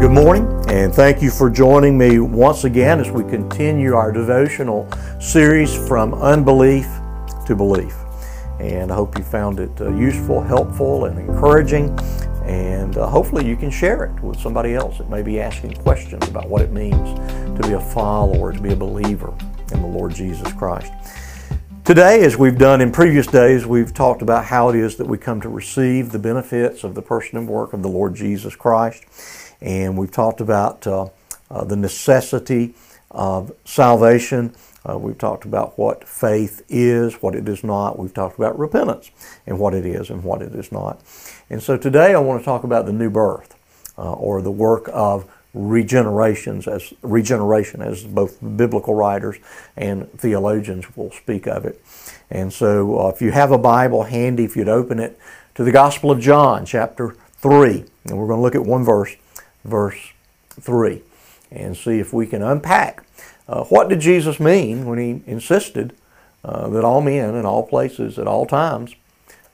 Good morning, and thank you for joining me once again as we continue our devotional series from unbelief to belief. And I hope you found it uh, useful, helpful, and encouraging. And uh, hopefully, you can share it with somebody else that may be asking questions about what it means to be a follower, to be a believer in the Lord Jesus Christ. Today, as we've done in previous days, we've talked about how it is that we come to receive the benefits of the person and work of the Lord Jesus Christ and we've talked about uh, uh, the necessity of salvation. Uh, we've talked about what faith is, what it is not. We've talked about repentance and what it is and what it is not. And so today I want to talk about the new birth uh, or the work of regenerations as regeneration as both biblical writers and theologians will speak of it. And so uh, if you have a Bible handy, if you'd open it to the Gospel of John, chapter 3, and we're going to look at one verse verse 3 and see if we can unpack uh, what did Jesus mean when he insisted uh, that all men in all places at all times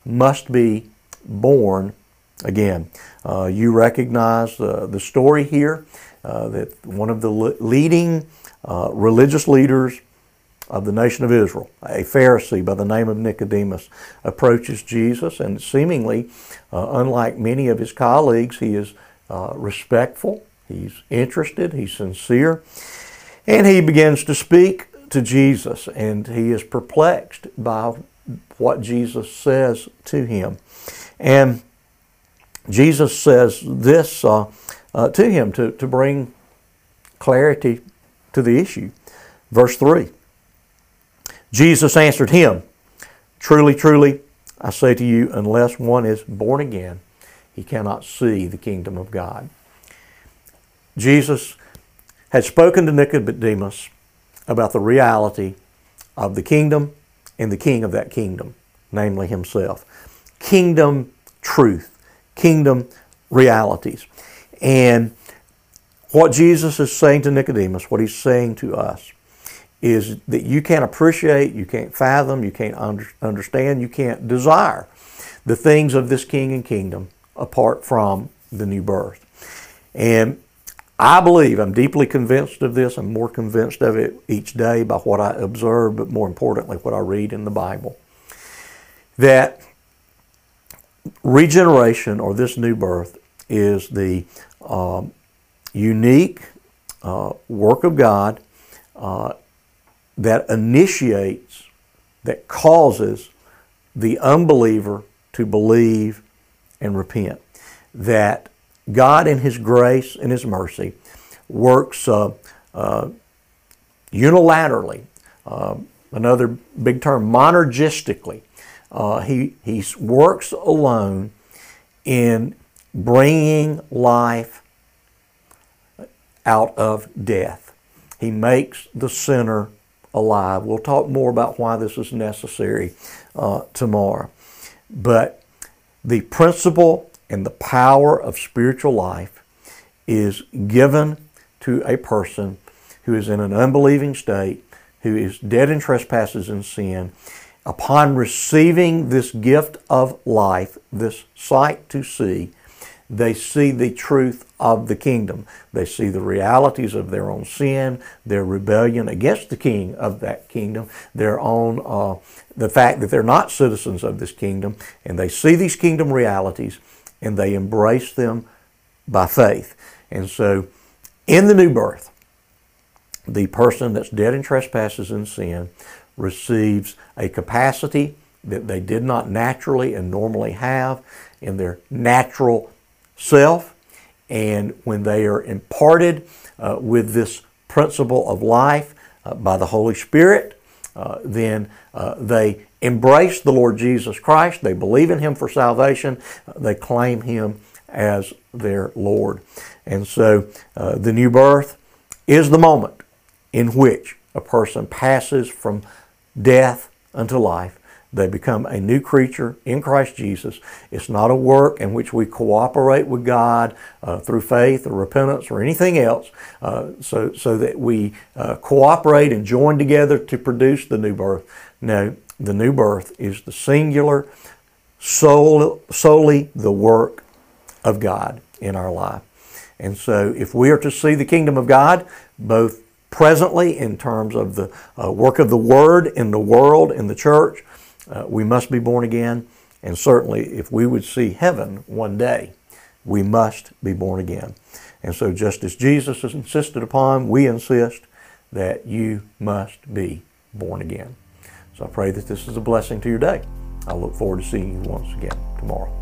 must be born again. Uh, you recognize the story here uh, that one of the leading uh, religious leaders of the nation of Israel, a Pharisee by the name of Nicodemus, approaches Jesus, and seemingly, uh, unlike many of his colleagues, he is uh, respectful, he's interested, he's sincere, and he begins to speak to Jesus, and he is perplexed by what Jesus says to him. And Jesus says this uh, uh, to him to, to bring clarity to the issue. Verse 3 Jesus answered him, Truly, truly, I say to you, unless one is born again, he cannot see the kingdom of God. Jesus had spoken to Nicodemus about the reality of the kingdom and the king of that kingdom, namely himself. Kingdom truth, kingdom realities. And what Jesus is saying to Nicodemus, what he's saying to us, is that you can't appreciate, you can't fathom, you can't under, understand, you can't desire the things of this king and kingdom apart from the new birth. And I believe, I'm deeply convinced of this, I'm more convinced of it each day by what I observe, but more importantly, what I read in the Bible, that regeneration or this new birth is the um, unique uh, work of God uh, that initiates, that causes the unbeliever to believe and repent. That God, in His grace and His mercy, works uh, uh, unilaterally. Uh, another big term, monergistically. Uh, he, he works alone in bringing life out of death. He makes the sinner alive. We'll talk more about why this is necessary uh, tomorrow. But the principle and the power of spiritual life is given to a person who is in an unbelieving state, who is dead in trespasses and sin. Upon receiving this gift of life, this sight to see, they see the truth of the kingdom. They see the realities of their own sin, their rebellion against the king of that kingdom, their own, uh, the fact that they're not citizens of this kingdom, and they see these kingdom realities and they embrace them by faith. And so, in the new birth, the person that's dead in trespasses and sin receives a capacity that they did not naturally and normally have in their natural self. And when they are imparted uh, with this principle of life uh, by the Holy Spirit, uh, then uh, they embrace the Lord Jesus Christ. They believe in Him for salvation. they claim Him as their Lord. And so uh, the new birth is the moment in which a person passes from death unto life they become a new creature in Christ Jesus. It's not a work in which we cooperate with God uh, through faith or repentance or anything else, uh, so, so that we uh, cooperate and join together to produce the new birth. No, the new birth is the singular, sole, solely the work of God in our life. And so, if we are to see the kingdom of God, both presently in terms of the uh, work of the Word in the world, in the church, uh, we must be born again. And certainly, if we would see heaven one day, we must be born again. And so, just as Jesus has insisted upon, we insist that you must be born again. So I pray that this is a blessing to your day. I look forward to seeing you once again tomorrow.